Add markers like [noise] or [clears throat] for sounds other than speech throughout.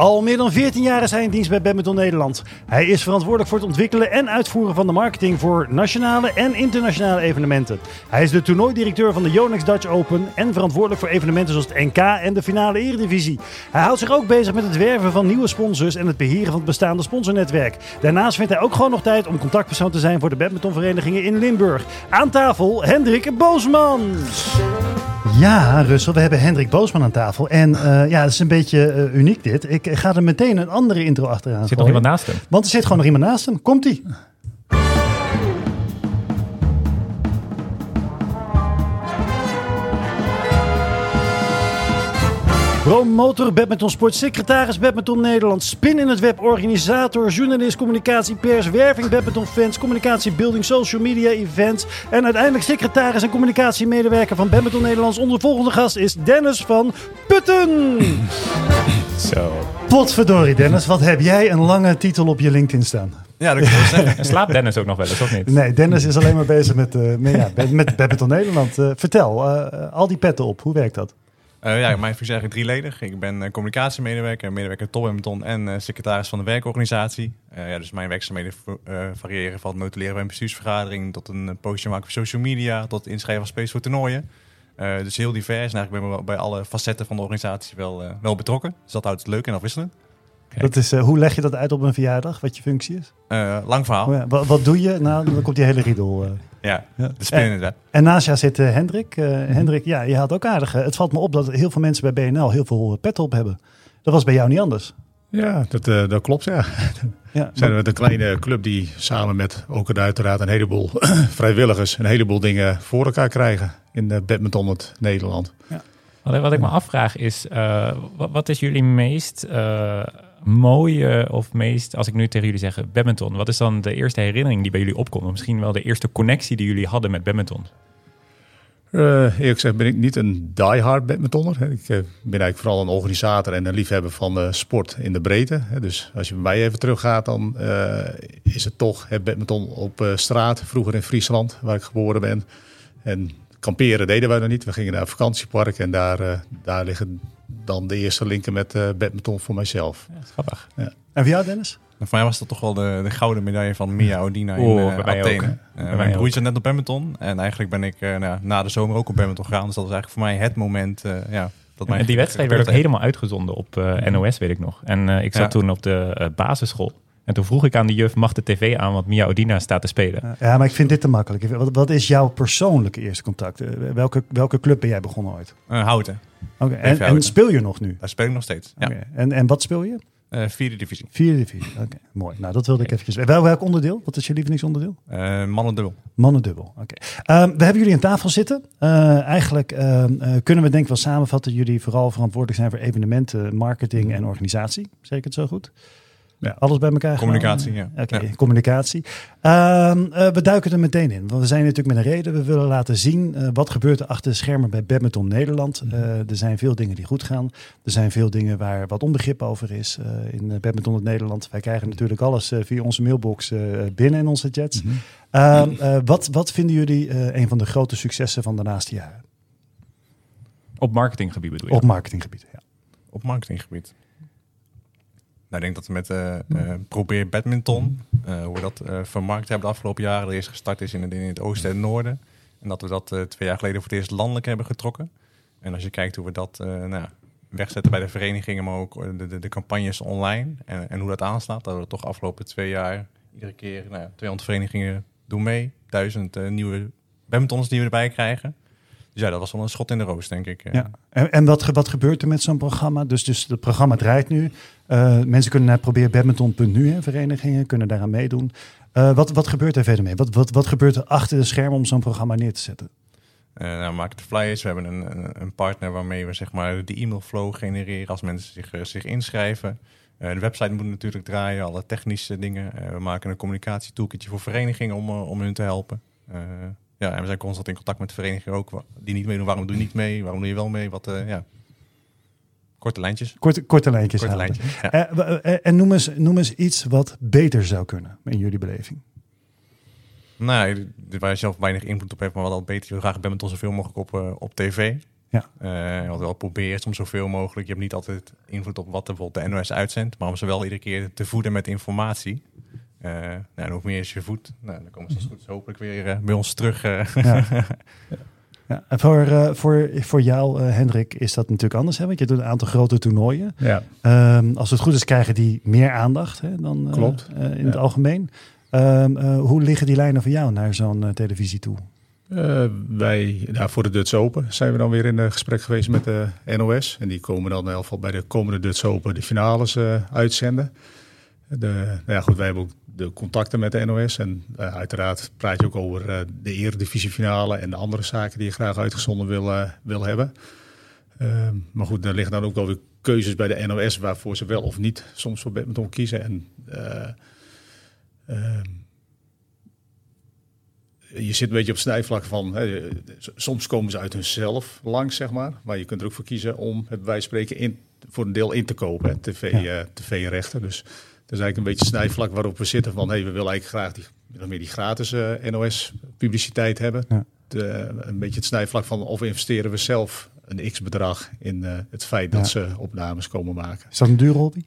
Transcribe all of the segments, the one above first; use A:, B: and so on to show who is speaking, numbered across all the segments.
A: Al meer dan 14 jaar is hij in dienst bij Badminton Nederland. Hij is verantwoordelijk voor het ontwikkelen en uitvoeren van de marketing voor nationale en internationale evenementen. Hij is de toernooidirecteur van de Yonex Dutch Open en verantwoordelijk voor evenementen zoals het NK en de finale Eredivisie. Hij houdt zich ook bezig met het werven van nieuwe sponsors en het beheren van het bestaande sponsornetwerk. Daarnaast vindt hij ook gewoon nog tijd om contactpersoon te zijn voor de badmintonverenigingen in Limburg. Aan tafel Hendrik Boosman. Ja, Russel, we hebben Hendrik Boosman aan tafel. En uh, ja, het is een beetje uh, uniek dit. Ik ga er meteen een andere intro achteraan
B: Er zit nog iemand naast hem.
A: Want er zit gewoon nog iemand naast hem. Komt-ie. Promotor, badminton sport, secretaris badminton Nederland, spin in het web, organisator, journalist, communicatie, pers, werving, badminton fans, communicatie, building, social media, events en uiteindelijk secretaris en communicatiemedewerker van badminton Nederlands. Onze volgende gast is Dennis van Putten. [laughs]
B: Zo.
A: Potverdorie Dennis, wat heb jij een lange titel op je LinkedIn staan?
C: Ja, dat kan wel zeggen. [laughs]
B: En slaapt Dennis ook nog wel eens, of niet?
A: Nee, Dennis is alleen maar bezig met, uh, met, ja, met Badminton Nederland. Uh, vertel, uh, al die petten op, hoe werkt dat?
C: Uh, ja, mijn functie is eigenlijk drieledig. Ik ben uh, communicatiemedewerker, medewerker top badminton en uh, secretaris van de werkorganisatie. ja, dus mijn werkzaamheden variëren van het notuleren bij een bestuursvergadering tot een postje maken op social media, tot inschrijven van space voor toernooien. Dus heel divers en eigenlijk ben ik bij alle facetten van de organisatie wel, wel betrokken. Dus dat houdt het leuk en afwisselend.
A: Dat is, hoe leg je dat uit op een verjaardag, wat je functie is?
C: lang verhaal.
A: Oh ja, wat, wat, doe je? Nou, dan komt die hele riedel.
C: Ja, de spin in het web.
A: En naast jou zit uh, Hendrik. Uh, Hendrik, ja, je had ook aardig. het valt me op dat heel veel mensen bij BNL heel veel pet op hebben. Dat was bij jou niet anders.
D: Ja, dat, uh, dat klopt, ja. Ja zijn we een kleine club die samen met ook uiteraard een heleboel [clears throat] vrijwilligers een heleboel dingen voor elkaar krijgen in de badminton het Nederland. Ja.
B: Wat, wat ik me afvraag is, wat, wat, is jullie meest mooie of meest, als ik nu tegen jullie zeg badminton, wat is dan de eerste herinnering die bij jullie opkomt? Of misschien wel de eerste connectie die jullie hadden met badminton?
D: Uh, eerlijk gezegd ben ik niet een diehard badmintonner. Ik ben eigenlijk vooral een organisator en een liefhebber van uh, sport in de breedte. Dus als je bij mij even teruggaat, dan uh, is het toch het badminton op straat. Vroeger in Friesland, waar ik geboren ben. En kamperen deden wij nog niet. We gingen naar een vakantiepark en daar, daar liggen dan de eerste linken met uh, badminton voor mijzelf.
B: Ja, grappig.
A: Ja. En voor jou, Dennis?
C: Voor mij was dat toch wel de, de gouden medaille van Mia Odina in uh, Athene. Uh, mijn broertje zat net op badminton. En eigenlijk ben ik uh, nou, na de zomer ook op badminton gegaan. Dus dat was eigenlijk voor mij het moment. ja, dat
B: en die wedstrijd werd ook helemaal uitgezonden op NOS, weet ik nog. En ik zat ja. toen op de basisschool. En toen vroeg ik aan de juf, mag de tv aan, want Mia Odina staat te spelen.
A: Ja, maar ik vind dit te makkelijk. Wat, wat is jouw persoonlijke eerste contact? welke, welke club ben jij begonnen ooit?
C: Houten.
A: Oké, okay. en, en, speel je nog nu?
C: Daar speel ik nog steeds, ja.
A: Okay. En, en wat speel je?
C: Uh, vierde divisie.
A: Vierde divisie, oké. Okay. Mooi. Nou, dat wilde ik eventjes. Welk onderdeel? Wat is je lievelingsonderdeel?
C: Uh, mannendubbel.
A: Mannendubbel, oké. Um, we hebben jullie aan tafel zitten. Uh, eigenlijk kunnen we denk ik wel samenvatten... jullie vooral verantwoordelijk zijn voor evenementen, marketing en organisatie. Zeker het zo goed? Ja. Alles bij elkaar
C: Communicatie, ja.
A: Oké, okay, ja. communicatie. Uh, uh, we duiken er meteen in. Want we zijn natuurlijk met een reden. We willen laten zien uh, wat gebeurt er achter de schermen bij Badminton Nederland. er zijn veel dingen die goed gaan. Er zijn veel dingen waar wat onbegrip over is in Badminton het Nederland. Wij krijgen natuurlijk alles via onze mailbox binnen in onze chats. Mm -hmm. wat, wat vinden jullie een van de grote successen van de naaste jaren?
B: Op marketinggebied bedoel je?
A: Op marketinggebied, ja.
C: Op marketinggebied. Nou, ik denk dat we met uh, Probeer Badminton, uh, hoe we dat vermarkt hebben de afgelopen jaren, er eerst gestart is in het, in het oosten en noorden. En dat we dat twee jaar geleden voor het eerst landelijk hebben getrokken. En als je kijkt hoe we dat nou, wegzetten bij de verenigingen, maar ook de, de, de campagnes online en, en, hoe dat aanslaat, dat we dat toch afgelopen twee jaar iedere keer, nou, 200 verenigingen doen mee, duizend nieuwe badmintons die we erbij krijgen. Dus ja, dat was wel een schot in de roos, denk ik.
A: Ja. En, en wat, wat gebeurt er met zo'n programma? Dus, dus het programma draait nu. Uh, mensen kunnen naar probeerbadminton.nu, verenigingen, kunnen daaraan meedoen. Uh, wat, wat gebeurt er verder mee? Wat, wat, wat gebeurt er achter de schermen om zo'n programma neer te zetten?
C: Uh, nou, we maken de flyers. We hebben een, een, partner waarmee we zeg maar, de e-mailflow genereren als mensen zich, zich inschrijven. de website moet natuurlijk draaien, alle technische dingen. we maken een communicatietoolkitje voor verenigingen om, om hun te helpen. Ja, en we zijn constant in contact met verenigingen ook. Die niet meedoen, waarom doe je niet mee? Waarom doe je wel mee? Wat, ja. Korte lijntjes.
A: Korte, korte lijntjes.
C: Korte lijntjes ja.
A: uh, en noem eens, noem eens iets wat beter zou kunnen in jullie beleving.
C: Nou, waar je zelf weinig input op hebt, maar wat al beter. Je graag badminton zoveel mogelijk op, uh, op tv.
A: Ja.
C: Eh, wat wel probeert om zoveel mogelijk. Je hebt niet altijd invloed op wat bijvoorbeeld de NOS uitzendt, maar om ze wel iedere keer te voeden met informatie. Eh, nou, en hoe meer je ze voedt, nou, dan komen ze het goed hopelijk weer eh, bij ons terug. eh.
A: Ja. [laughs] Ja, en voor, eh, voor, voor jou, eh, Hendrik, is dat natuurlijk anders. Hè? Want je doet een aantal grote toernooien.
D: Ja.
A: Ehm, als het goed is, krijgen die meer aandacht hè, dan eh,
D: Klopt.
A: in
D: Ja.
A: het algemeen. Ehm, eh, hoe liggen die lijnen voor jou naar zo'n televisie toe?
D: Wij, nou, voor de Dutch Open zijn we dan weer in gesprek geweest met de NOS. En die komen dan in ieder geval bij de komende Dutch Open de finales uitzenden. De, nou ja, goed, wij hebben ook de contacten met de NOS. En eh, uiteraard praat je ook over eh, de eredivisiefinale en de andere zaken die je graag uitgezonden wil, eh, wil hebben. Ehm, maar goed, er liggen dan ook wel weer keuzes bij de NOS waarvoor ze wel of niet soms voor badminton kiezen. En eh, ehm, je zit een beetje op snijvlak van. Hè, soms komen ze uit hunzelf langs, zeg maar. Maar je kunt er ook voor kiezen om het bij spreken in, voor een deel in te kopen. hè, TV, eh, TV-rechten. Dus is eigenlijk een beetje snijvlak waarop we zitten van... Hey, we willen eigenlijk graag die, nog meer die gratis eh, NOS-publiciteit hebben.
A: Ja.
D: De, een beetje het snijvlak van of investeren we zelf een x-bedrag in eh, het feit dat
A: Ja.
D: ze opnames komen maken.
A: Is dat een dure hobby?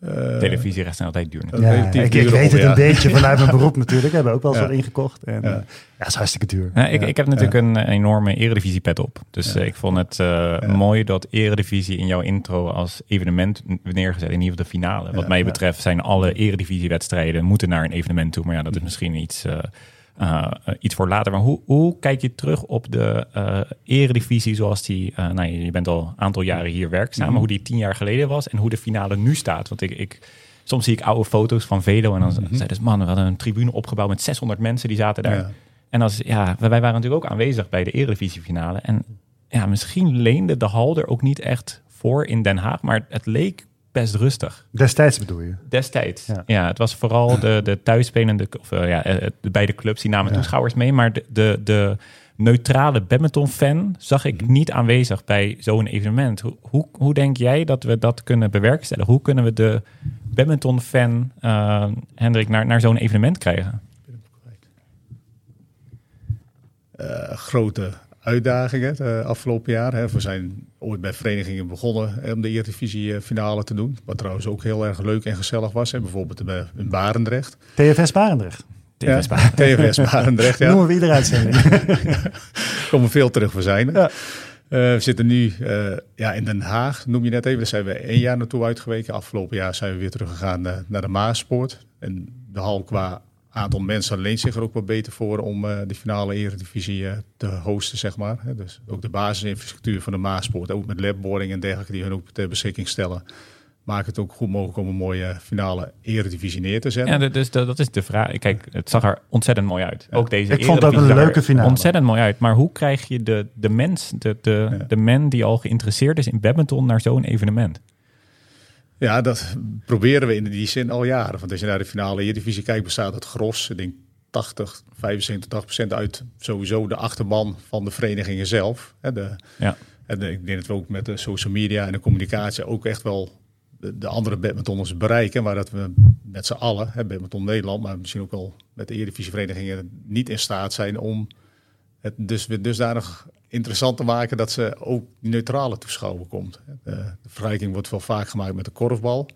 D: Eh,
B: Televisierechten zijn altijd duur.
A: Ja, ik, weet het een
D: ja.
A: beetje vanuit mijn [laughs] beroep natuurlijk. We hebben ook wel eens
D: Ja.
A: wat ingekocht. En,
D: Ja.
A: ja. ja, is hartstikke duur.
B: Nou, ik,
A: Ja.
B: ik heb natuurlijk een, een enorme eredivisie pet op. Dus
D: Ja.
B: eh, ik vond het eh, mooi dat eredivisie in jouw intro als evenement neergezet. In ieder geval de finale. Wat
D: Ja,
B: mij betreft zijn alle eredivisiewedstrijden moeten naar een evenement toe. Maar ja, dat is misschien iets, eh, eh, iets voor later. Maar hoe, hoe kijk je terug op de eh eredivisie zoals die... nou, je bent al een aantal jaren hier werkzaam.
D: Mhm.
B: Maar hoe die tien jaar geleden was en hoe de finale nu staat. Want ik... ik Soms zie ik oude foto's van Velo en dan zeiden ze, man, we hadden een tribune opgebouwd met 600 mensen die zaten daar.
D: Ja.
B: En als, ja, wij waren natuurlijk ook aanwezig bij de Eredivisiefinale. En ja, misschien leende de hal er ook niet echt voor in Den Haag, maar het leek best rustig.
A: Destijds bedoel je?
B: Destijds.
A: Ja.
B: Ja, het was vooral de, de thuisspelende, of eh, ja, eh, de beide clubs die namen
A: Ja.
B: toeschouwers mee. Maar de, de, de neutrale badminton-fan zag ik
A: Mhm.
B: niet aanwezig bij zo'n evenement. Hoe, hoe, hoe denk jij dat we dat kunnen bewerkstelligen? Hoe kunnen we de badminton-fan, eh, Hendrik, naar, naar zo'n evenement krijgen?
D: eh, grote uitdagingen de afgelopen jaar. Hè. We zijn ooit bij verenigingen begonnen hè, om de Eredivisie eh, finale te doen. Wat trouwens ook heel erg leuk en gezellig was. Hè. Bijvoorbeeld bij- in Barendrecht.
A: TFS Barendrecht.
D: Ja, TFS Barendrecht, [laughs] [laughs] ja.
A: Noemen we iedere uitzending. [laughs]
D: komen veel terug voor zijn.
A: Ja.
D: Eh, we zitten nu eh, ja, in Den Haag, noem je net even. Daar zijn we één jaar naartoe uitgeweken. Afgelopen jaar zijn we weer teruggegaan eh, naar de Maaspoort. En de hal qua aantal mensen leent zich er ook wat beter voor om eh, de finale eredivisie eh, te hosten, zeg maar. Hè, Dus ook de basisinfrastructuur van de Maaspoort, ook met labboarding en dergelijke die hun ook ter beschikking stellen, maakt het ook goed mogelijk om een mooie finale eredivisie neer te zetten.
B: Ja, dat- dus dat, dat is de vraag. Kijk, het zag er ontzettend mooi uit. Ook deze
A: Ik vond ook een leuke finale.
B: Ontzettend mooi uit. Maar hoe krijg je de, de mens, de, de,
D: Ja.
B: de man die al geïnteresseerd is in badminton naar zo'n evenement?
D: Ja, dat proberen we in die zin al jaren. Want als je naar de finale Eredivisie kijkt, bestaat het gros, ik denk 80, 75, 80 procent uit sowieso de achterban van de verenigingen zelf. Hè, de,
B: Ja.
D: en ik denk dat we ook met de social media en de communicatie ook echt wel de, de andere badmintonners bereiken. Maar dat we met z'n allen, hè, Badminton Nederland, maar misschien ook wel met de Eredivisieverenigingen, niet in staat zijn om het dus weer dusdanig interessant te maken dat ze ook neutrale toeschouwer komt. De, de vergelijking wordt wel vaak gemaakt met de korfbal.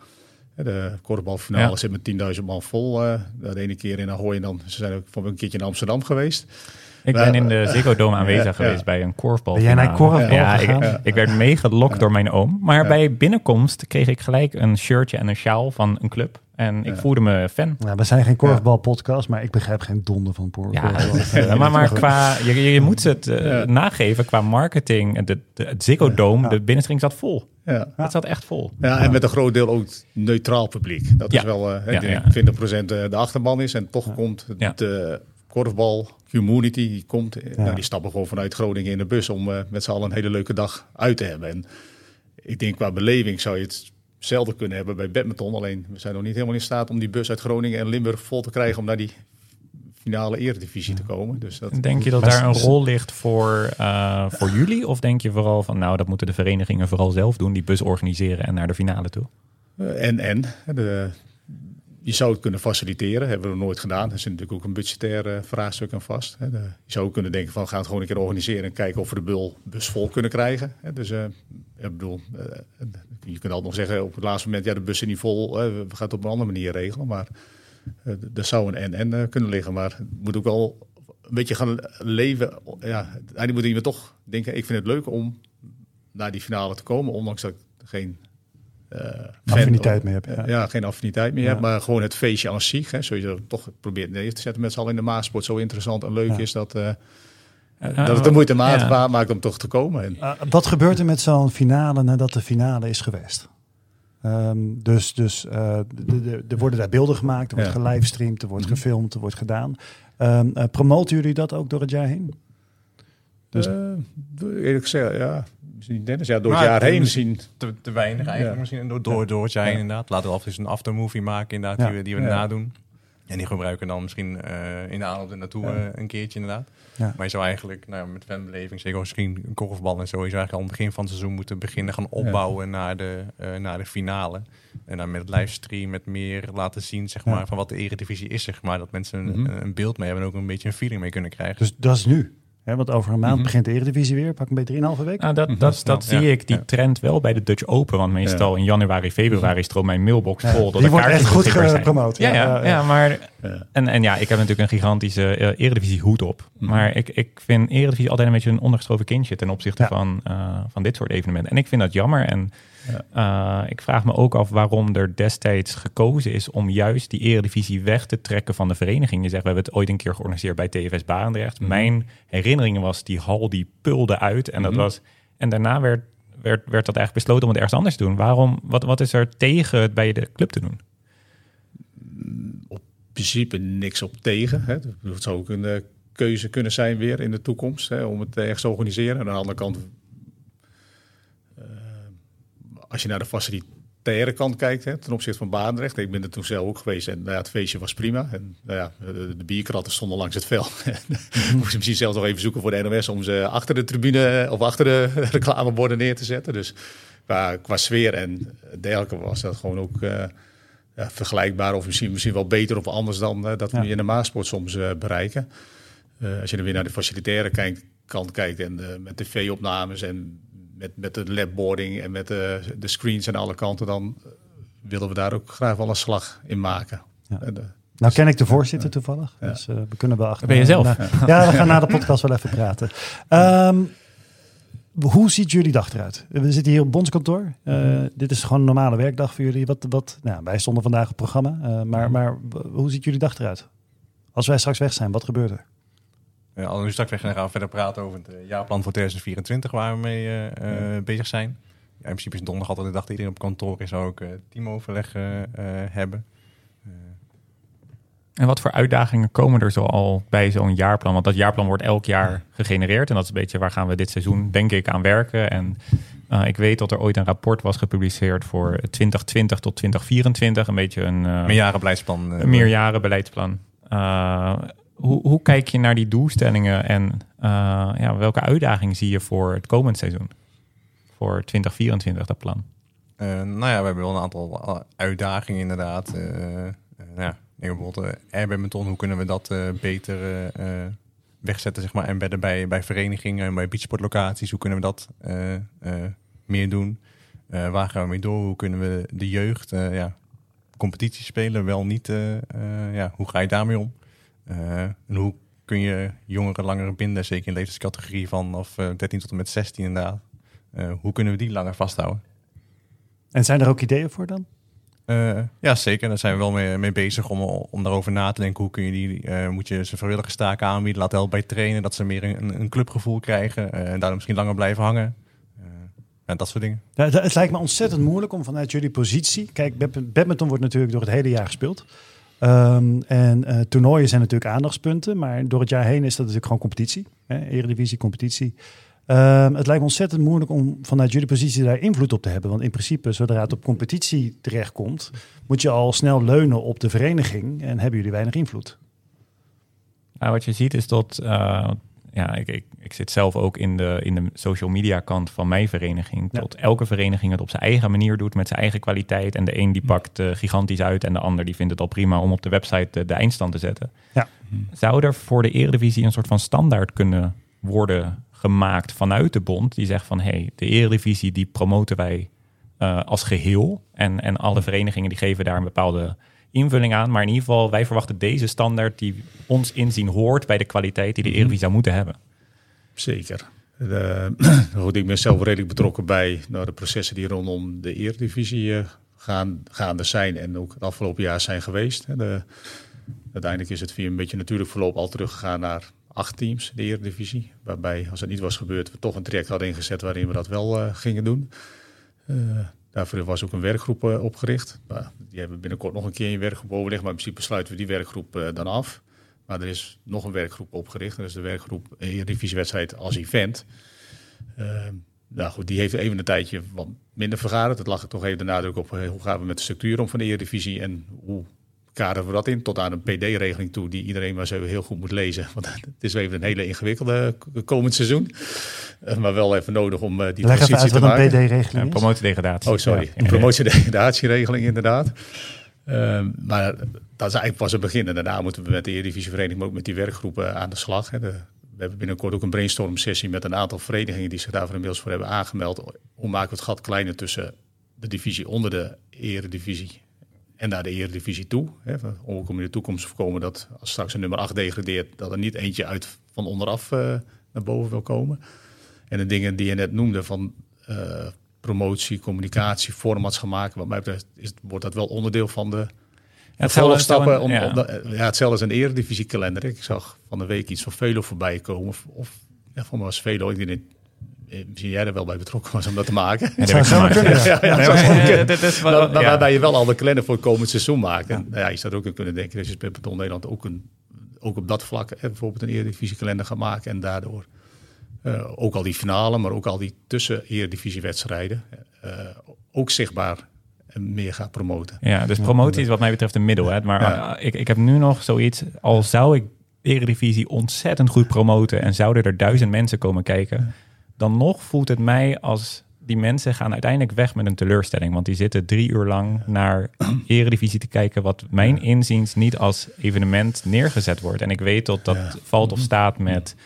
D: De korfbalfinale
B: Ja.
D: zit met 10.000 man vol. eh, De ene keer in Ahoy en dan ze zijn ook van een keertje in Amsterdam geweest.
B: Ik ben in de [laughs] Ziggo Dome aanwezig
D: ja,
B: geweest
D: ja.
B: bij een korfbal.
A: Ben jij naar korfbal
B: Ja, ik, ik werd meegelokt door mijn oom. Maar bij binnenkomst kreeg ik gelijk een shirtje en een sjaal van een club. En ik
D: Ja.
B: voelde me fan.
A: Nou, we zijn geen korfbalpodcast, maar ik begrijp geen donder van korfbal. [laughs]
B: ja, maar, maar [laughs] qua, je, je moet het eh,
D: Ja.
B: nageven qua marketing. De, de, het Ziggo Dome,
A: Ja.
B: de binnenstring zat vol.
D: Ja.
B: Het zat echt vol.
D: Ja, en met een groot deel ook neutraal publiek. Dat is
B: Ja.
D: wel eh,
B: Ja,
D: die
B: ja.
D: 20% de achterban is. En toch komt
B: Ja.
D: de korfbal community, die komt, eh,
A: Ja.
D: nou, die stappen gewoon vanuit Groningen in de bus om eh, met z'n allen een hele leuke dag uit te hebben. En ik denk qua beleving zou je hetzelfde kunnen hebben bij badminton. Alleen we zijn nog niet helemaal in staat om die bus uit Groningen en Limburg vol te krijgen om naar die finale eredivisie te komen. Dus dat,
B: Denk je dat daar een rol ligt voor, eh, voor jullie? Of denk je vooral van, nou, dat moeten de verenigingen vooral zelf doen, die bus organiseren en naar de finale toe?
D: Eh, en, en. De, je zou het kunnen faciliteren, hebben we nooit gedaan. Er zit natuurlijk ook een budgetair eh, vraagstuk aan vast. Je zou kunnen denken van, gaan het gewoon een keer organiseren en kijken of we de bul bus vol kunnen krijgen. Dus eh, ik bedoel, eh, je kunt altijd nog zeggen op het laatste moment, ja, de bus is niet vol, we gaan het op een andere manier regelen. Maar er zou een en-en kunnen liggen, maar het moet ook wel een beetje gaan leven. Ja, eigenlijk moet iemand toch denken, ik vind het leuk om naar die finale te komen, ondanks dat ik geen... eh,
A: Affiniteit mee heb, ja.
D: Ja. geen affiniteit meer
A: Ja.
D: hebt, maar gewoon het feestje aan zich. Hè, sowieso toch probeert neer te zetten met z'n allen in de Maasport. Zo interessant en leuk
A: Ja.
D: is dat, eh,
B: Eh,
D: dat het de moeite maat
B: ja.
D: maakt om toch te komen. En,
A: Uh, wat gebeurt er met zo'n finale nadat de finale is geweest? Ehm, dus dus uh, de- de- er worden daar beelden gemaakt, er wordt
D: Ja.
A: gelivestreamd, er wordt
D: Mhm.
A: gefilmd, er wordt gedaan. Ehm, eh, promoten jullie dat ook door het jaar heen? Dus-
D: eh, eerlijk gezegd, ja, misschien Dennis, ja, door het jaar heen misschien.
C: Te, te weinig eigenlijk
D: Ja.
C: misschien door, door, door het jaar heen inderdaad. Laten we altijd eens een aftermovie maken inderdaad,
A: Ja.
C: die we, die we
D: Ja.
C: daarna doen. En die gebruiken we dan misschien eh, in de aanloop er naartoe
D: Ja.
C: eh, een keertje inderdaad.
A: Ja.
C: Maar je zou eigenlijk nou, ja, met fanbeleving, zeker misschien een korfbal en zo, je zou eigenlijk al aan het begin van het seizoen moeten beginnen gaan opbouwen naar, de, eh, naar de finale. En dan met het livestream met meer laten zien zeg
A: Ja.
C: maar, van wat de eredivisie is. Zeg maar. Dat mensen een,
D: Mhm.
C: een beeld mee hebben en ook een beetje een feeling mee kunnen krijgen.
A: Dus dat is nu. Hè, want over een maand
D: Mhm.
A: begint de Eredivisie weer. Pak een beetje 3,5 week.
B: Nou, dat,
D: Mhm.
B: dat, dat
C: Ja.
B: zie ik, die
C: Ja.
B: trend wel bij de Dutch Open. Want meestal in januari, februari stroomt mijn mailbox vol. dat
A: die wordt echt goed gepromoot.
B: Ja, ja, ja, maar
D: Ja.
B: en, en ja, ik heb natuurlijk een gigantische eh, Eredivisie hoed op.
D: Mhm.
B: Maar ik, ik vind Eredivisie altijd een beetje een ondergeschoven kindje ten opzichte
A: Ja.
B: van, eh, van dit soort evenementen. En ik vind dat jammer. En
D: Ja.
B: eh, ik vraag me ook af waarom er destijds gekozen is om juist die Eredivisie weg te trekken van de vereniging. Je zegt, we hebben het ooit een keer georganiseerd bij TFS Barendrecht.
D: Mhm.
B: Mijn herinneringen was, die hal die pulde uit. En, dat
D: Mhm.
B: was, en daarna werd, werd, werd dat eigenlijk besloten om het ergens anders te doen. Waarom, wat, wat is er tegen het bij de club te doen?
D: op principe niks op tegen. Hè. Het zou ook een eh, keuze kunnen zijn weer in de toekomst hè, om het ergens te organiseren. En aan de andere kant, als je naar de facilitaire kant kijkt hè, ten opzichte van Baandrecht. Ik ben er toen zelf ook geweest en nou ja, het feestje was prima. En, nou ja, de, de bierkratten stonden langs het veld. [laughs] Moest je misschien zelfs nog even zoeken voor de NOS om ze achter de tribune of achter de [laughs] reclameborden neer te zetten. Dus qua, qua sfeer en dergelijke was dat gewoon ook... eh, ja, vergelijkbaar of misschien, misschien wel beter of anders dan eh, dat we
A: Ja.
D: in de Maasport soms eh, bereiken. Als je dan weer naar de facilitaire kijk- kant kijkt en met tv-opnames en met, met de labboarding en met de, de screens aan alle kanten, dan eh, willen we daar ook graag wel een slag in maken.
A: Ja.
D: En, eh,
A: Nou ken ik de voorzitter toevallig.
D: Ja.
A: Dus eh, we kunnen wel achter.
B: Ben je zelf?
A: Nou, ja, we gaan na de podcast wel even praten. Ehm, hoe ziet jullie dag eruit? We zitten hier op bondskantoor. Eh,
D: Mhm.
A: Dit is gewoon een normale werkdag voor jullie. Wat, wat, nou, wij stonden vandaag op programma. eh, maar,
D: Mhm.
A: maar hoe ziet jullie dag eruit? Als wij straks weg zijn, wat gebeurt er?
C: Als we nu straks gaan we verder praten over het eh, jaarplan voor 2024 waar we mee eh, eh, bezig zijn. Ja, in principe is donderdag altijd de dag dat iedereen op kantoor is, zou ook eh, teamoverleg eh, eh, hebben.
B: En wat voor uitdagingen komen er zo al bij zo'n jaarplan? Want dat jaarplan wordt elk jaar gegenereerd. En dat is een beetje waar gaan we dit seizoen, denk ik, aan werken. En eh, ik weet dat er ooit een rapport was gepubliceerd voor 2020 tot 2024. Een beetje een, uh,
C: Meerjarenbeleidsplan. eh,
B: een meerjarenbeleidsplan. Hoe, hoe kijk je naar die doelstellingen en uh, ja, welke uitdagingen zie je voor het komend seizoen? Voor 2024, dat plan?
C: Uh, nou ja, we hebben wel een aantal uitdagingen inderdaad. Uh, ja, bijvoorbeeld uh, hoe kunnen we dat beter wegzetten, zeg maar, embedden bij, bij verenigingen en bij beachsportlocaties. Hoe kunnen we dat meer doen? waar gaan we mee door? Hoe kunnen we de jeugd, ja, competitie spelen, wel niet? ja, hoe ga je daarmee om? En hoe kun je jongeren langer binden, zeker in de leeftijdscategorie van of 13 tot en met 16 inderdaad. hoe kunnen we die langer vasthouden?
A: En zijn er ook ideeën voor dan?
C: Uh, ja, zeker. Daar zijn we wel mee, mee bezig om, om daarover na te denken. Hoe kun je die, uh, moet je ze vrijwilligerstaken aanbieden, laten helpen bij trainen, dat ze meer een, een clubgevoel krijgen uh, en daardoor misschien langer blijven hangen. en dat soort dingen.
A: Ja, het lijkt me ontzettend moeilijk om vanuit jullie positie. Kijk, badminton wordt natuurlijk door het hele jaar gespeeld. Um, en uh, toernooien zijn natuurlijk aandachtspunten, maar door het jaar heen is dat natuurlijk gewoon competitie. Hè? Eredivisie, competitie. Um, het lijkt ontzettend moeilijk om vanuit jullie positie daar invloed op te hebben. Want in principe, zodra het op competitie terechtkomt, moet je al snel leunen op de vereniging en hebben jullie weinig invloed.
B: Nou, wat je ziet is dat uh, ja, ik, ik, ik zit zelf ook in de, in de social media kant van mijn vereniging.
A: Ja.
B: Tot elke vereniging het op zijn eigen manier doet met zijn eigen kwaliteit. En de een die pakt eh, gigantisch uit en de ander die vindt het al prima om op de website de, de eindstand te zetten.
A: Ja.
B: Zou er voor de Eredivisie een soort van standaard kunnen worden gemaakt vanuit de bond? Die zegt van hé, hey, de Eredivisie die promoten wij eh, als geheel. En, en alle verenigingen die geven daar een bepaalde invulling aan. Maar in ieder geval, wij verwachten deze standaard die ons inzien hoort bij de kwaliteit die de Eredivisie zou moeten hebben.
D: Zeker. De, [clears throat] goed, ik ben zelf redelijk betrokken bij nou, de processen die rondom de Eredivisie eh, gaan, gaande zijn en ook het afgelopen jaar zijn geweest. hè. De, uiteindelijk is het via een beetje natuurlijk verloop al teruggegaan naar acht teams, de Eredivisie. Waarbij, als het niet was gebeurd, we toch een traject hadden ingezet waarin we dat wel eh, gingen doen. Eh, daarvoor was ook een werkgroep eh, opgericht. Nou, die hebben binnenkort nog een keer een werkgroep overleg, maar in principe sluiten we die werkgroep eh, dan af. Maar er is nog een werkgroep opgericht. Dat is de werkgroep Eredivisiewedstrijd als event. Uh, nou goed, die heeft even een tijdje wat minder vergaderd. Het lag er toch even de nadruk op eh, hoe gaan we met de structuur om van de Eredivisie en hoe kaderen we dat in. Tot aan een PD-regeling toe die iedereen maar zo heel goed moet lezen. Want [laughs] het is even een hele ingewikkelde komend seizoen. Eh, maar wel even nodig om eh, die
A: Leg
D: transitie
A: uit
D: te
A: wat een
D: maken.
A: PD-regeling
B: Uh,
A: is.
B: promotiedegradatie.
D: Oh, sorry.
B: Ja.
D: Een promotiedegradatieregeling inderdaad. Ehm, maar dat is eigenlijk pas het begin. En daarna moeten we met de Eredivisievereniging, maar ook met die werkgroepen aan de slag. Hè. De- we hebben binnenkort ook een brainstorm sessie met een aantal verenigingen die zich daarvoor inmiddels voor hebben aangemeld. Hoe maken we het gat kleiner tussen de divisie onder de Eredivisie en naar de Eredivisie toe. Hè. Om in de toekomst te voorkomen dat als straks een nummer 8 degradeert, dat er niet eentje uit van onderaf eh, naar boven wil komen. En de dingen die je net noemde van eh, promotie, communicatie, formats gaan maken. Wat mij betreft is, wordt dat wel onderdeel van de
B: Ja, het zou-
D: volgstappen.
B: het zou
D: Om,
B: een-
D: om de- ja. hetzelfde als een eredivisiekalender. Ik zag van de week iets van Velo voorbij komen. Of, of ja, van mij was Velo. Ik denk eh, misschien jij er wel bij betrokken was om dat te maken.
B: Ja, dat
A: Zou kunnen.
B: ja.
D: Ja, ja,
B: is wel-
D: waar-
B: ja.
D: Waarbij je wel al de kalender voor het komend seizoen maakt. En nou ja, je zou ook in kunnen denken dat je bij Beton Nederland ook, een, ook op dat vlak eh, bijvoorbeeld een eredivisiekalender gaat maken. En daardoor eh, ook al die finale, maar ook al die tussen eredivisiewedstrijden eh, ook zichtbaar meer gaat promoten.
B: Ja, dus promotie is wat mij betreft een middel. Hè. Maar
D: Ja.
B: ik, ik heb nu nog zoiets, al zou ik Eredivisie ontzettend goed promoten en zouden er duizend mensen komen kijken, dan nog voelt het mij als die mensen gaan uiteindelijk weg met een teleurstelling. Want die zitten drie uur lang naar Eredivisie te kijken, wat mijn inziens niet als evenement neergezet wordt. En ik weet dat dat
D: Ja.
B: valt of staat met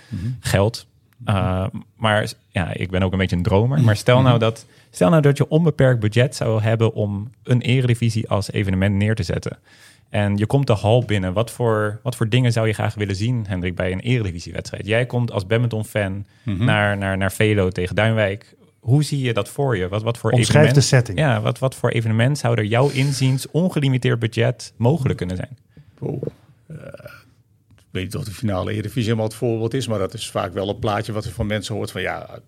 B: geld. Uh, maar ja, ik ben ook een beetje een dromer. Maar stel nou dat, stel nou dat je onbeperkt budget zou hebben om een eredivisie als evenement neer te zetten. En je komt de hal binnen. Wat voor, wat voor dingen zou je graag willen zien, Hendrik, bij een eredivisiewedstrijd? Jij komt als badminton-fan naar, naar, naar Velo tegen Duinwijk. Hoe zie je dat voor je? Wat, wat voor
A: Omschrijf
B: evenement,
A: de setting.
B: Ja, wat, wat voor evenement zou er jouw inziens ongelimiteerd budget mogelijk kunnen zijn?
D: Wow. Eh, ik weet niet of de finale Eredivisie helemaal het voorbeeld is, maar dat is vaak wel een plaatje wat je van mensen hoort van ja,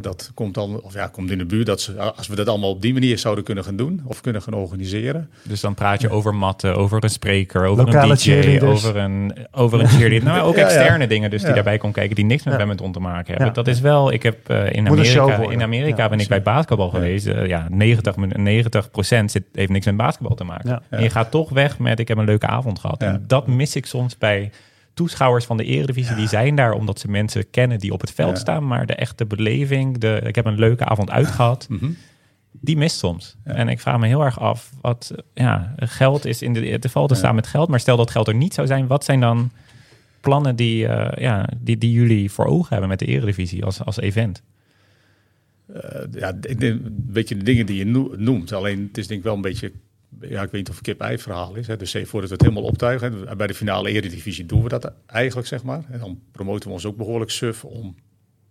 D: dat komt dan, of ja, komt in de buurt dat ze, als we dat allemaal op die manier zouden kunnen gaan doen of kunnen gaan organiseren.
B: Dus dan praat je over matten, over een spreker, over
A: Lokale
B: een DJ, over een, over een cheerleader. Nou, [laughs] ook
D: Ja, ja.
B: externe dingen dus die
D: Ja.
B: daarbij komen kijken die niks met
A: Ja.
B: badminton te maken hebben.
A: Ja.
B: Dat is wel, ik heb eh, in Amerika, in Amerika
A: Ja,
B: ben ik bij basketbal geweest. Eh, ja, 90, min- 90 zit, heeft niks met basketbal te maken.
A: Ja.
B: En je gaat toch weg met ik heb een leuke avond gehad.
D: Ja.
B: En dat mis ik soms bij toeschouwers van de Eredivisie. Die zijn daar omdat ze mensen kennen die op het veld
D: Ja.
B: staan. Maar de echte beleving, de, ik heb een leuke avond uitgehad
D: Mhm.
B: die mist soms. En ik vraag me heel erg af, wat ja, geld is in de, valt te staan met geld, maar stel dat geld er niet zou zijn, wat zijn dan plannen die, eh, ja, die, die jullie voor ogen hebben met de Eredivisie als, als event?
D: Eh, ja, ik denk, weet je, de dingen die je no- noemt, alleen het is denk ik wel een beetje, ja, ik weet niet of het kip-ei verhaal is. Hè. Dus voordat we het helemaal optuigen, bij de finale Eredivisie doen we dat eigenlijk, zeg maar. En dan promoten we ons ook behoorlijk suf om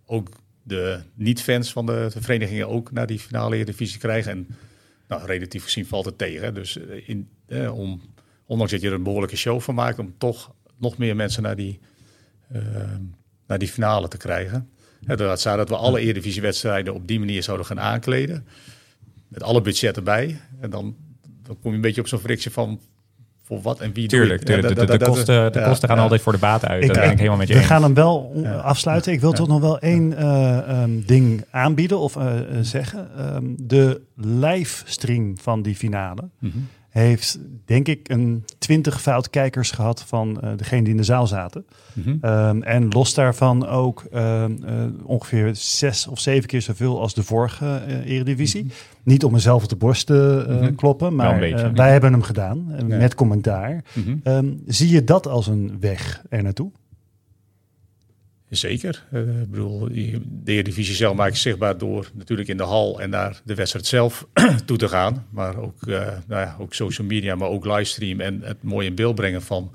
D: ook de niet-fans van de, verenigingen ook naar die finale Eredivisie krijgen. En nou, relatief gezien valt het tegen. Dus eh, in, eh, om, ondanks dat je er een behoorlijke show van maakt, om toch nog meer mensen naar die, eh, naar die finale te krijgen. Dat zou dat we alle Eredivisiewedstrijden op die manier zouden gaan aankleden. Met alle budget erbij. En dan, dan kom je een beetje op zo'n frictie van voor wat en wie
B: Tuurlijk, de, kosten, de kosten gaan altijd voor de baten uit.
A: Ik-
B: ben ik helemaal met je
A: We gaan hem wel afsluiten. Ik wil toch nog wel één eh, ehm, ding aanbieden of eh, eh, zeggen. Ehm, de livestream van die finale
D: Mhm.
A: Heeft denk ik een twintig fout kijkers gehad van uh, degene die in de zaal zaten.
D: Mhm.
A: Ehm, en los daarvan ook ehm, eh, ongeveer zes of zeven keer zoveel als de vorige eh, Eredivisie. Niet om mezelf op de borst te eh,
D: Mhm.
A: kloppen, maar
B: beetje.
A: eh, wij hebben hem gedaan eh, met commentaar.
D: Mhm.
A: Ehm, zie je dat als een weg er naartoe?
D: Zeker. Eh, ik bedoel, de Eredivisie zelf maak je zichtbaar door natuurlijk in de hal en naar de wedstrijd zelf [clears throat] toe te gaan. Maar ook, eh, nou ja, ook social media, maar ook livestream en het mooi in beeld brengen van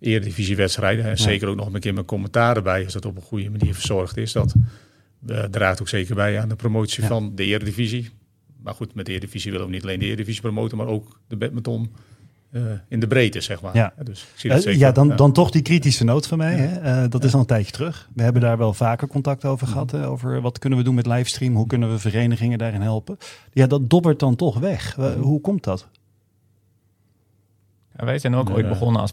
D: Eredivisie-wedstrijden. En zeker ook nog een keer met commentaar erbij, als dat op een goede manier verzorgd is. Dat eh, draagt ook zeker bij aan de promotie
A: Ja.
D: van de Eredivisie. Maar goed, met de Eredivisie willen we niet alleen de Eredivisie promoten, maar ook de badminton eh, in de breedte, zeg maar.
A: Ja.
D: Dus ik zie dat
A: Eh,
D: zeker.
A: ja, dan, dan toch die kritische noot van mij. Hè? Eh, dat is al een tijdje terug. We hebben daar wel vaker contact over gehad. Hè? Over wat kunnen we doen met livestream? Hoe kunnen we verenigingen daarin helpen? Ja, dat dobbert dan toch weg. Eh, hoe komt dat?
B: Ja, wij zijn ook ooit begonnen als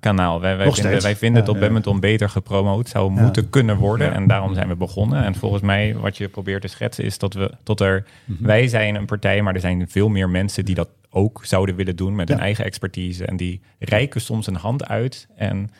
B: promotiekanaal. Wij, vinden, wij vinden het
A: Ja.
B: op badminton beter gepromoot zou
A: Ja.
B: moeten kunnen worden.
D: Ja.
B: En daarom zijn we begonnen. En volgens mij, wat je probeert te schetsen, is dat we tot er.
A: Mhm.
B: Wij zijn een partij, maar er zijn veel meer mensen die dat ook zouden willen doen met
A: Ja.
B: hun eigen expertise. En die reiken soms een hand uit. En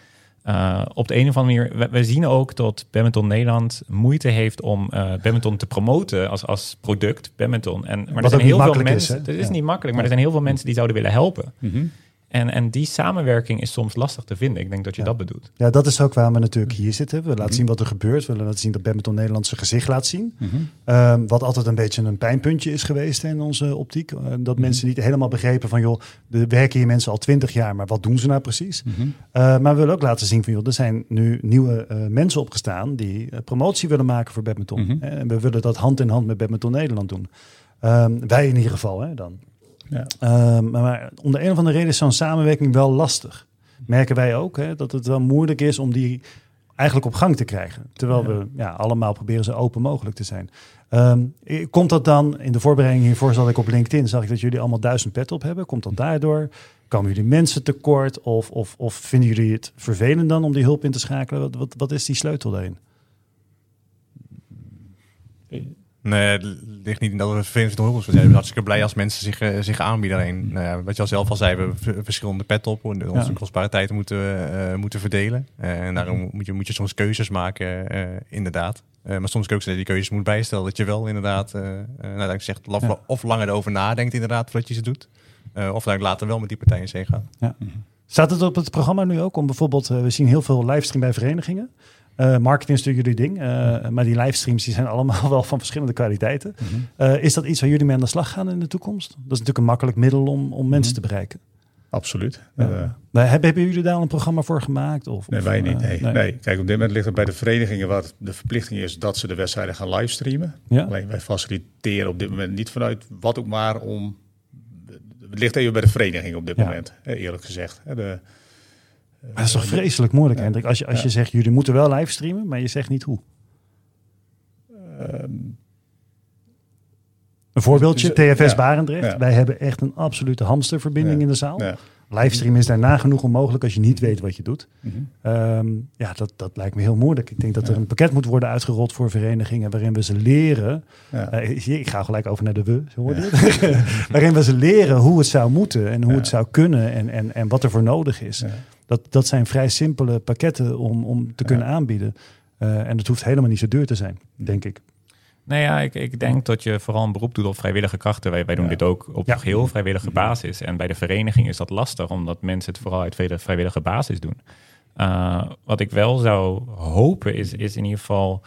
B: eh, op de een of andere manier, we, we zien ook dat Badminton Nederland moeite heeft om eh badminton te promoten als, als product, badminton. En, maar
A: ook
B: er zijn heel veel
A: makkelijk is,
B: mensen,
A: hè?
B: het is
A: Ja.
B: niet makkelijk, maar er zijn heel veel mensen die zouden willen helpen.
D: Mhm.
B: En, en die samenwerking is soms lastig te vinden. Ik denk dat je
A: Ja.
B: dat bedoelt.
A: Ja, dat is ook waarom we natuurlijk hier zitten. We laten zien wat er gebeurt. We willen laten zien dat Badminton Nederland zijn gezicht laat zien.
D: Mhm.
A: Ehm, wat altijd een beetje een pijnpuntje is geweest in onze optiek. Eh, dat mensen niet helemaal begrepen van... joh, er werken hier mensen al twintig jaar, maar wat doen ze nou precies?
D: Mhm.
A: Eh, maar we willen ook laten zien van... joh, er zijn nu nieuwe eh, mensen opgestaan... die eh, promotie willen maken voor badminton. Eh, En we willen dat hand in hand met Badminton Nederland doen. Ehm, wij in ieder geval, hè, dan.
D: Ja.
A: Ehm, maar, maar om de een of andere reden is zo'n samenwerking wel lastig. Merken wij ook hè, dat het wel moeilijk is om die eigenlijk op gang te krijgen. Terwijl
D: Ja.
A: we ja, allemaal proberen zo open mogelijk te zijn. Ehm, eh, komt dat dan, in de voorbereiding hiervoor zat ik op LinkedIn, zag ik dat jullie allemaal duizend pet op hebben. Komt dat daardoor? Komen jullie mensen tekort? Of, of, of vinden jullie het vervelend dan om die hulp in te schakelen? Wat, wat, wat is die sleutel daarin?
C: Nee, het ligt niet in dat we vervelend vinden om hulp. We zijn hartstikke blij als mensen zich, eh, zich aanbieden. Alleen, nou ja, wat je al zelf al zei, we hebben verschillende pet op. Onze
A: Ja.
C: kostbare tijd moeten, we, eh, moeten verdelen. Eh, en daarom moet je, moet je soms keuzes maken, eh, inderdaad. Eh, maar soms kun je ook die keuzes moet bijstellen. Dat je wel inderdaad, nou, dat ik zeg, of,
A: Ja.
C: of langer erover nadenkt inderdaad, voordat je ze doet. Eh, of dan later wel met die partijen in zee gaan.
A: Staat het op het programma nu ook om bijvoorbeeld, we zien heel veel livestream bij verenigingen. Eh, marketing is natuurlijk jullie ding, eh, maar die livestreams die zijn allemaal [laughs] wel van verschillende kwaliteiten.
D: Mhm.
A: Eh, is dat iets waar jullie mee aan de slag gaan in de toekomst? Dat is natuurlijk een makkelijk middel om, om mensen te bereiken.
D: Absoluut.
A: Ja. Hebben, hebben jullie daar al een programma voor gemaakt? Of,
D: nee,
A: of,
D: wij niet. Nee. nee. Kijk, op dit moment ligt het bij de verenigingen waar de verplichting is dat ze de wedstrijden gaan livestreamen.
A: Ja?
D: Alleen wij faciliteren op dit moment niet vanuit wat ook maar om. Het ligt even bij de vereniging op dit
A: Ja.
D: moment, eerlijk gezegd. De,
A: Maar dat is toch vreselijk moeilijk. Hendrik? Als je, als je zegt, jullie moeten wel livestreamen, maar je zegt niet hoe.
D: ehm,
A: Een voorbeeldje,
D: eh,
A: TFS
D: ja.
A: Barendrecht.
D: Ja.
A: Wij hebben echt een absolute hamsterverbinding
D: Ja.
A: in de zaal. Livestream is daarna genoeg onmogelijk als je niet weet wat je doet.
D: Mhm.
A: Ehm, ja, dat, dat lijkt me heel moeilijk. Ik denk dat er een pakket moet worden uitgerold voor verenigingen waarin we ze leren. Eh, ik- ga gelijk over naar de we, je [laughs] waarin we ze leren hoe het zou moeten en hoe het zou kunnen en, en, en wat er voor nodig is. Dat, dat zijn vrij simpele pakketten om, om te kunnen aanbieden. Eh, en het hoeft helemaal niet zo duur te zijn, denk ik.
B: Nou ja, ik, ik denk dat je vooral een beroep doet op vrijwillige krachten. Wij, wij doen
D: Ja.
B: dit ook op
A: Ja.
B: geheel vrijwillige basis. En bij de vereniging is dat lastig, omdat mensen het vooral uit vele vrijwillige basis doen. Uh, wat ik wel zou hopen is, is in ieder geval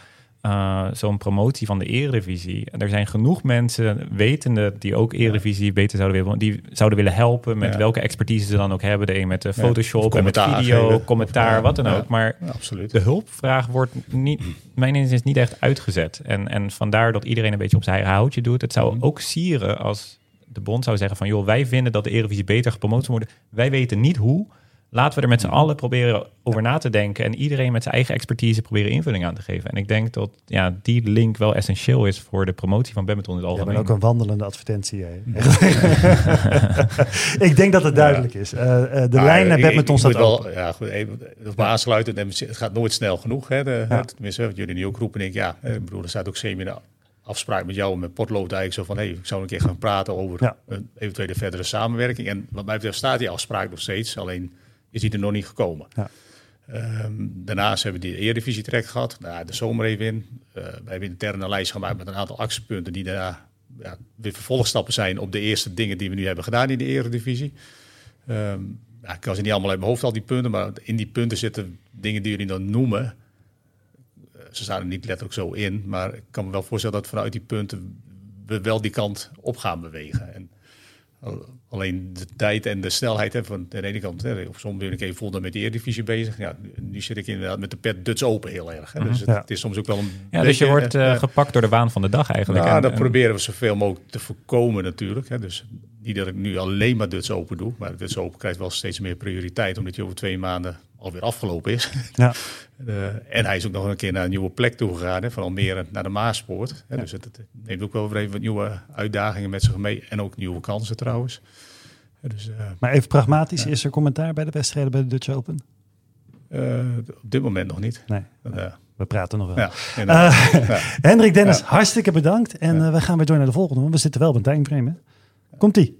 B: uh, zo'n promotie van de Eredivisie. Er zijn genoeg mensen, wetende, die ook Eredivisie beter zouden willen, die zouden willen helpen met
D: Ja.
B: welke expertise ze dan ook hebben. De een met de
D: Ja,
B: Photoshop, en met video,
D: geven.
B: commentaar,
D: Of,
B: wat dan
D: ja.
B: ook. Maar
D: Ja, absoluut.
B: de hulpvraag wordt niet, mijn inziens niet echt uitgezet. En, en vandaar dat iedereen een beetje op zijn eigen houtje doet. Het zou
D: Mhm.
B: ook sieren als de bond zou zeggen van... joh, wij vinden dat de Eredivisie beter gepromoot moet worden. Wij weten niet hoe. Laten we er met z'n allen proberen over na te denken... en iedereen met zijn eigen expertise proberen invulling aan te geven. En ik denk dat ja, die link wel essentieel is... voor de promotie van badminton in het
A: Je bent
B: algemeen.
A: ook een wandelende advertentie. hè? [laughs] [laughs] ik denk dat het duidelijk is. Eh, eh, de
D: Nou,
A: lijn naar
D: ik-
A: badminton
D: ik
A: staat
D: wel,
A: open.
D: Ja, goed, even aansluiten. En Het gaat nooit snel genoeg. Hè, de,
A: Ja.
D: Tenminste, wat jullie nu ook roepen. Ik, ja, eh, ik bedoel, er staat ook semi afspraak met jou en met Potlood eigenlijk zo van... hey, ik zou een keer gaan praten over
A: Ja.
D: een eventuele verdere samenwerking. En wat mij betreft staat die afspraak nog steeds, alleen is die er nog niet gekomen.
A: Ja.
D: Ehm, daarnaast hebben we die Eredivisie trek gehad, daar de zomer even in. Eh, we hebben een interne lijst gemaakt met een aantal actiepunten die daar ja, weer vervolgstappen zijn op de eerste dingen die we nu hebben gedaan in de Eredivisie. Ehm ja, ik kan ze niet allemaal uit mijn hoofd, al die punten, maar in die punten zitten dingen die jullie dan noemen. Eh, Ze staan er niet letterlijk zo in, maar ik kan me wel voorstellen dat vanuit die punten we wel die kant op gaan bewegen. En alleen de tijd en de snelheid hè, van de ene kant. Hè, op soms ben ik even vol met de Eredivisie bezig. Ja, nu- zit ik inderdaad met de pet Dutch Open heel erg. Hè, dus het,
A: Ja.
D: het is soms ook wel een
B: Ja, dus je
D: beetje,
B: wordt
D: eh,
B: eh, gepakt door de waan van de dag eigenlijk.
D: nou,
B: En-
D: dat
B: en-
D: proberen we zoveel mogelijk te voorkomen natuurlijk. Hè. Dus niet dat ik nu alleen maar Dutch Open doe. Maar Dutch Open krijgt wel steeds meer prioriteit. Omdat hij over twee maanden alweer afgelopen is.
A: Ja. [laughs]
D: Eh, en hij is ook nog een keer naar een nieuwe plek toe gegaan. Hè, van Almere naar de Maaspoort. Hè, Dus het, het neemt ook wel weer even wat nieuwe uitdagingen met zich mee. En ook nieuwe kansen trouwens. Dus, eh,
A: Maar even pragmatisch, is er commentaar bij de wedstrijden bij de Dutch Open?
D: eh, op dit moment nog niet.
A: Nee, we praten nog wel.
D: ja.
A: Hendrik, Dennis, hartstikke bedankt. En we gaan weer door naar de volgende, want we zitten wel op een timeframe. hè? Komt-ie.